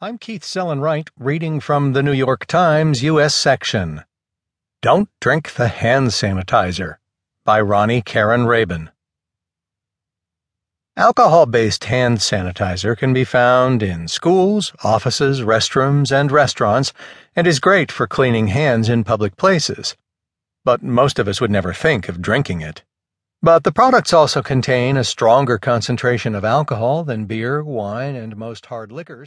I'm Keith Sellon-Wright, reading from the New York Times U.S. section. Don't Drink the Hand Sanitizer by Roni Caryn Rabin. Alcohol based hand sanitizer can be found in schools, offices, restrooms, and restaurants, and is great for cleaning hands in public places. But most of us would never think of drinking it. But the products also contain a stronger concentration of alcohol than beer, wine, and most hard liquors.